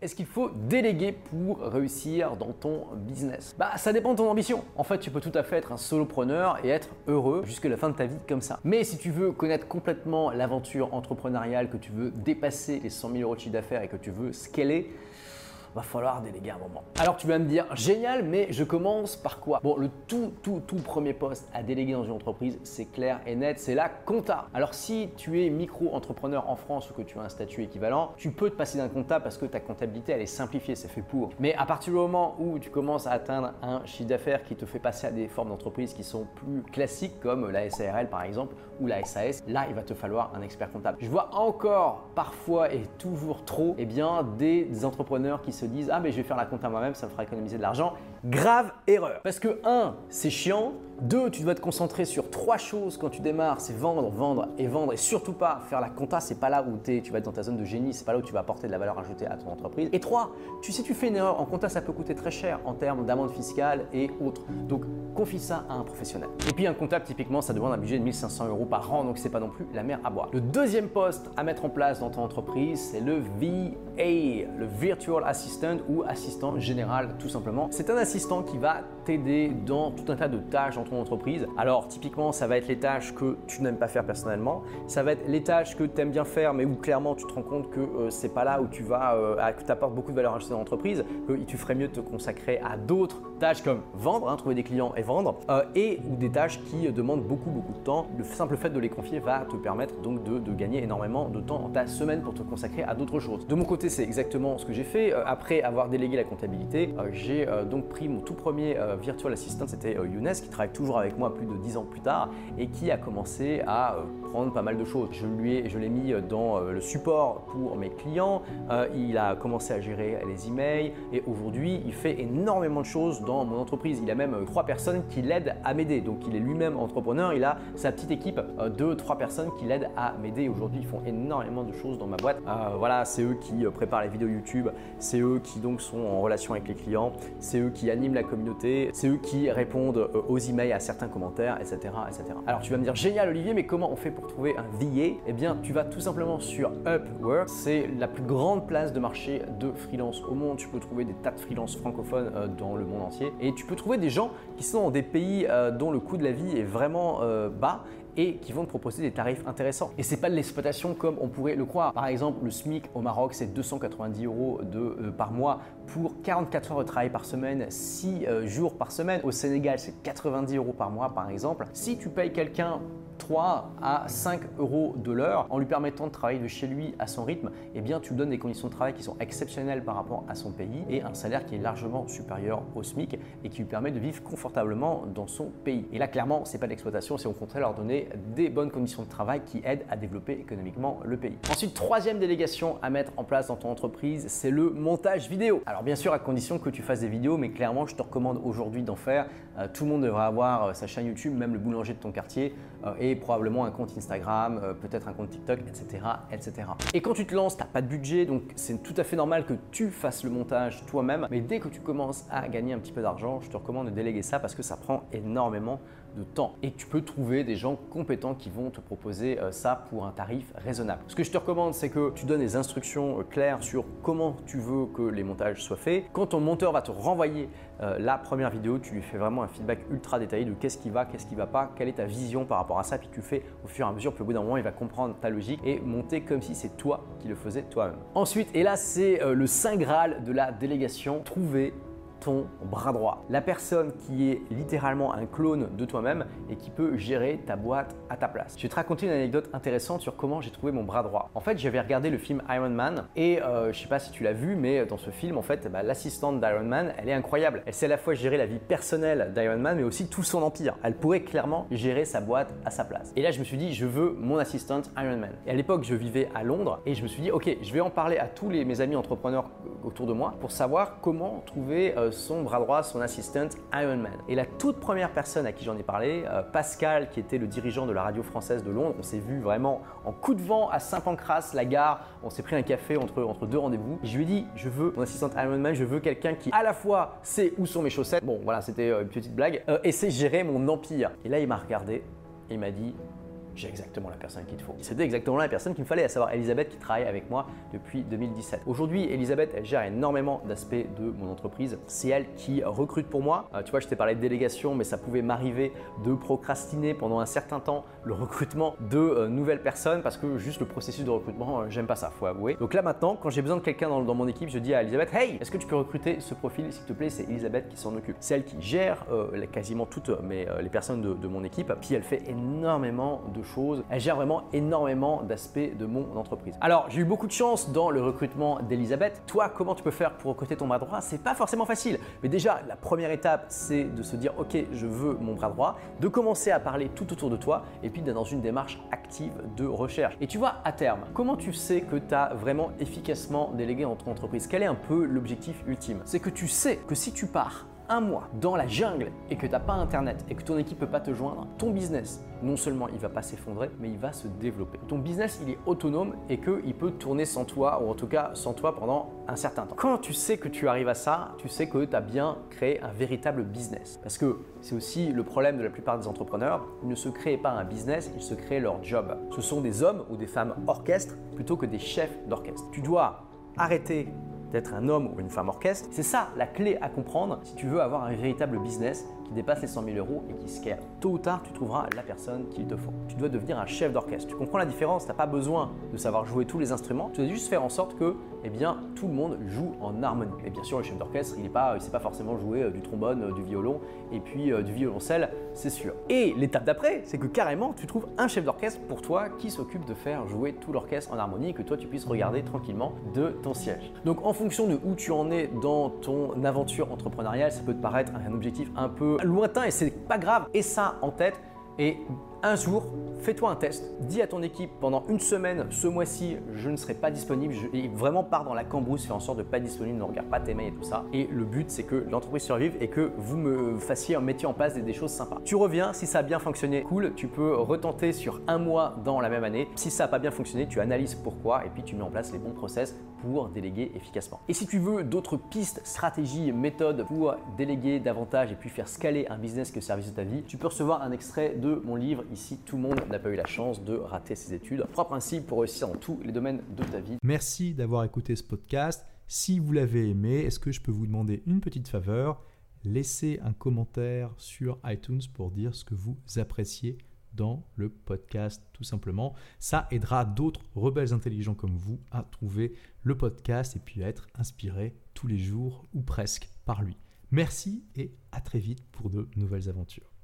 Est-ce qu'il faut déléguer pour réussir dans ton business? Bah ça dépend de ton ambition. En fait, tu peux tout à fait être un solopreneur et être heureux jusqu'à la fin de ta vie comme ça. Mais si tu veux connaître complètement l'aventure entrepreneuriale, que tu veux dépasser les 100 000 euros de chiffre d'affaires et que tu veux scaler, va falloir déléguer un moment. Alors tu vas me dire, génial, mais je commence par quoi? Bon, le tout, tout, tout premier poste à déléguer dans une entreprise, c'est clair et net, c'est la compta. Alors si tu es micro-entrepreneur en France ou que tu as un statut équivalent, tu peux te passer d'un compta parce que ta comptabilité, elle est simplifiée, c'est fait pour. Mais à partir du moment où tu commences à atteindre un chiffre d'affaires qui te fait passer à des formes d'entreprise qui sont plus classiques, comme la SARL par exemple, ou la SAS, là, il va te falloir un expert comptable. Je vois encore parfois et toujours trop, eh bien, des entrepreneurs qui se disent Ah, mais je vais faire la compta moi-même, ça me fera économiser de l'argent. Grave erreur. Parce que, un, c'est chiant. Deux, tu dois te concentrer sur trois choses quand tu démarres c'est vendre, vendre et vendre. Et surtout pas faire la compta, c'est pas là où es, tu vas être dans ta zone de génie, c'est pas là où tu vas apporter de la valeur ajoutée à ton entreprise. Et trois, tu sais, tu fais une erreur en compta, ça peut coûter très cher en termes d'amende fiscale et autres. Donc, confie ça à un professionnel. Et puis, un comptable, typiquement, ça demande un budget de 1500 euros par an, donc c'est pas non plus la mer à boire. Le deuxième poste à mettre en place dans ton entreprise, c'est le VA, le Virtual Assistant ou assistant général tout simplement. C'est un assistant qui va t'aider dans tout un tas de tâches entreprise. Alors typiquement, ça va être les tâches que tu n'aimes pas faire personnellement, ça va être les tâches que tu aimes bien faire mais où clairement tu te rends compte que euh, c'est pas là où tu vas euh, que tu apportes beaucoup de valeur ajoutée dans l'entreprise, que tu ferais mieux de te consacrer à d'autres tâches comme vendre, hein, trouver des clients et vendre euh, et ou des tâches qui demandent beaucoup beaucoup de temps. Le simple fait de les confier va te permettre donc de, gagner énormément de temps dans ta semaine pour te consacrer à d'autres choses. De mon côté, c'est exactement ce que j'ai fait. après avoir délégué la comptabilité, j'ai donc pris mon tout premier virtual assistant, c'était Younes qui travaille avec moi plus de 10 ans plus tard et qui a commencé à prendre pas mal de choses. Je lui ai, je l'ai mis dans le support pour mes clients. il a commencé à gérer les emails et aujourd'hui, il fait énormément de choses dans mon entreprise. Il a même trois personnes qui l'aident à m'aider. Donc, il est lui-même entrepreneur. Il a sa petite équipe de trois personnes qui l'aident à m'aider. Aujourd'hui, ils font énormément de choses dans ma boîte. voilà, c'est eux qui préparent les vidéos YouTube. C'est eux qui donc sont en relation avec les clients. C'est eux qui animent la communauté. C'est eux qui répondent aux emails, à certains commentaires, etc., etc. Alors, tu vas me dire génial, Olivier, mais comment on fait pour trouver un VA Eh bien, tu vas tout simplement sur Upwork. C'est la plus grande place de marché de freelance au monde. Tu peux trouver des tas de freelance francophones dans le monde entier et tu peux trouver des gens qui sont dans des pays dont le coût de la vie est vraiment bas et qui vont te proposer des tarifs intéressants. Et c'est pas de l'exploitation comme on pourrait le croire. Par exemple, le SMIC au Maroc, c'est 290 euros de, euh, par mois pour 44 heures de travail par semaine, 6 euh, jours par semaine. Au Sénégal, c'est 90 euros par mois, par exemple. Si tu payes quelqu'un 3 à 5 euros de l'heure en lui permettant de travailler de chez lui à son rythme, eh bien tu lui donnes des conditions de travail qui sont exceptionnelles par rapport à son pays et un salaire qui est largement supérieur au SMIC et qui lui permet de vivre confortablement dans son pays. Et là clairement, c'est pas de l'exploitation, c'est au contraire leur donner des bonnes conditions de travail qui aident à développer économiquement le pays. Ensuite, troisième délégation à mettre en place dans ton entreprise, c'est le montage vidéo. Alors bien sûr à condition que tu fasses des vidéos, mais clairement je te recommande aujourd'hui d'en faire. Euh, tout le monde devrait avoir euh, sa chaîne YouTube, même le boulanger de ton quartier euh, probablement un compte Instagram, euh, peut-être un compte TikTok, etc., etc. Et quand tu te lances, tu n'as pas de budget, donc c'est tout à fait normal que tu fasses le montage toi-même. Mais dès que tu commences à gagner un petit peu d'argent, je te recommande de déléguer ça parce que ça prend énormément temps. Et tu peux trouver des gens compétents qui vont te proposer euh, ça pour un tarif raisonnable. Ce que je te recommande, c'est que tu donnes des instructions claires sur comment tu veux que les montages soient faits. Quand ton monteur va te renvoyer la première vidéo, tu lui fais vraiment un feedback ultra détaillé de qu'est-ce qui va, qu'est-ce qui va pas, quelle est ta vision par rapport à ça, puis tu fais au fur et à mesure, puis au bout d'un moment, il va comprendre ta logique et monter comme si c'est toi qui le faisais toi-même. Ensuite, et là c'est euh, le saint graal de la délégation, trouver ton bras droit. La personne qui est littéralement un clone de toi-même et qui peut gérer ta boîte à ta place. Je vais te raconter une anecdote intéressante sur comment j'ai trouvé mon bras droit. En fait, j'avais regardé le film Iron Man et euh, je sais pas si tu l'as vu, mais dans ce film, en fait, bah, l'assistante d'Iron Man, elle est incroyable. Elle sait à la fois gérer la vie personnelle d'Iron Man, mais aussi tout son empire. Elle pourrait clairement gérer sa boîte à sa place. Et là, je me suis dit, je veux mon assistante Iron Man. Et à l'époque, je vivais à Londres et je me suis dit, ok, je vais en parler à tous mes amis entrepreneurs autour de moi pour savoir comment trouver euh, son bras droit, son assistant Iron Man. Et la toute première personne à qui j'en ai parlé, euh, Pascal, qui était le dirigeant de la radio française de Londres, on s'est vu vraiment en coup de vent à Saint-Pancras, la gare, on s'est pris un café entre, entre deux rendez-vous. Je lui ai dit, je veux mon assistant Iron Man, je veux quelqu'un qui à la fois sait où sont mes chaussettes, bon voilà, c'était euh, une petite blague, et sait gérer mon empire. Et là, il m'a regardé et il m'a dit, j'ai exactement la personne qu'il te faut. C'était exactement la personne qu'il me fallait, à savoir Elisabeth qui travaille avec moi depuis 2017. Aujourd'hui, Elisabeth, elle gère énormément d'aspects de mon entreprise. C'est elle qui recrute pour moi. Euh, tu vois, je t'ai parlé de délégation, mais ça pouvait m'arriver de procrastiner pendant un certain temps le recrutement de euh, nouvelles personnes parce que juste le processus de recrutement, euh, j'aime pas ça, faut avouer. Donc là maintenant, quand j'ai besoin de quelqu'un dans, mon équipe, je dis à Elisabeth, hey, est-ce que tu peux recruter ce profil, s'il te plaît? C'est Elisabeth qui s'en occupe. C'est elle qui gère quasiment toutes mes, les personnes de, de mon équipe. Puis elle fait énormément de Elle gère vraiment énormément d'aspects de mon entreprise. Alors, j'ai eu beaucoup de chance dans le recrutement d'Elisabeth. Toi, comment tu peux faire pour recruter ton bras droit? C'est pas forcément facile. Mais déjà, la première étape, c'est de se dire, ok, je veux mon bras droit, de commencer à parler tout autour de toi et puis d'être dans une démarche active de recherche. Et tu vois, à terme, comment tu sais que tu as vraiment efficacement délégué dans ton entreprise? Quel est un peu l'objectif ultime? C'est que tu sais que si tu pars un mois dans la jungle et que tu n'as pas internet et que ton équipe ne peut pas te joindre, ton business, non seulement il va pas s'effondrer, mais il va se développer. Ton business, il est autonome et qu'il peut tourner sans toi, ou en tout cas sans toi pendant un certain temps. Quand tu sais que tu arrives à ça, tu sais que tu as bien créé un véritable business. Parce que c'est aussi le problème de la plupart des entrepreneurs, ils ne se créent pas un business, ils se créent leur job. Ce sont des hommes ou des femmes orchestres plutôt que des chefs d'orchestre. Tu dois arrêter d'être un homme ou une femme orchestre. C'est ça la clé à comprendre si tu veux avoir un véritable business qui dépasse les 100 000 euros et qui scale. Tôt ou tard, tu trouveras la personne qu'il te faut. Tu dois devenir un chef d'orchestre. Tu comprends la différence Tu n'as pas besoin de savoir jouer tous les instruments. Tu dois juste faire en sorte que eh bien, tout le monde joue en harmonie. Et bien sûr, le chef d'orchestre, il ne sait pas forcément jouer euh, du trombone, euh, du violon et puis euh, du violoncelle, c'est sûr. Et l'étape d'après, c'est que carrément, tu trouves un chef d'orchestre pour toi qui s'occupe de faire jouer tout l'orchestre en harmonie et que toi, tu puisses regarder tranquillement de ton siège. Donc, en fonction de où tu en es dans ton aventure entrepreneuriale, ça peut te paraître un objectif un peu lointain et c'est pas grave. Et ça en tête et un jour, fais-toi un test, dis à ton équipe pendant une semaine, ce mois-ci, je ne serai pas disponible, je, vraiment pars dans la cambrousse, fais en sorte de pas être disponible, ne regarde pas tes mails et tout ça. Et le but, c'est que l'entreprise survive et que vous me fassiez, mettiez en place des, choses sympas. Tu reviens, si ça a bien fonctionné, cool, tu peux retenter sur un mois dans la même année. Si ça n'a pas bien fonctionné, tu analyses pourquoi et puis tu mets en place les bons process pour déléguer efficacement. Et si tu veux d'autres pistes, stratégies, méthodes pour déléguer davantage et puis faire scaler un business au service de ta vie, tu peux recevoir un extrait de mon livre Ici, tout le monde n'a pas eu la chance de rater ses études. Trois principes pour réussir dans tous les domaines de ta vie. Merci d'avoir écouté ce podcast. Si vous l'avez aimé, est-ce que je peux vous demander une petite faveur? Laissez un commentaire sur iTunes pour dire ce que vous appréciez dans le podcast tout simplement. Ça aidera d'autres rebelles intelligents comme vous à trouver le podcast et puis à être inspirés tous les jours ou presque par lui. Merci et à très vite pour de nouvelles aventures.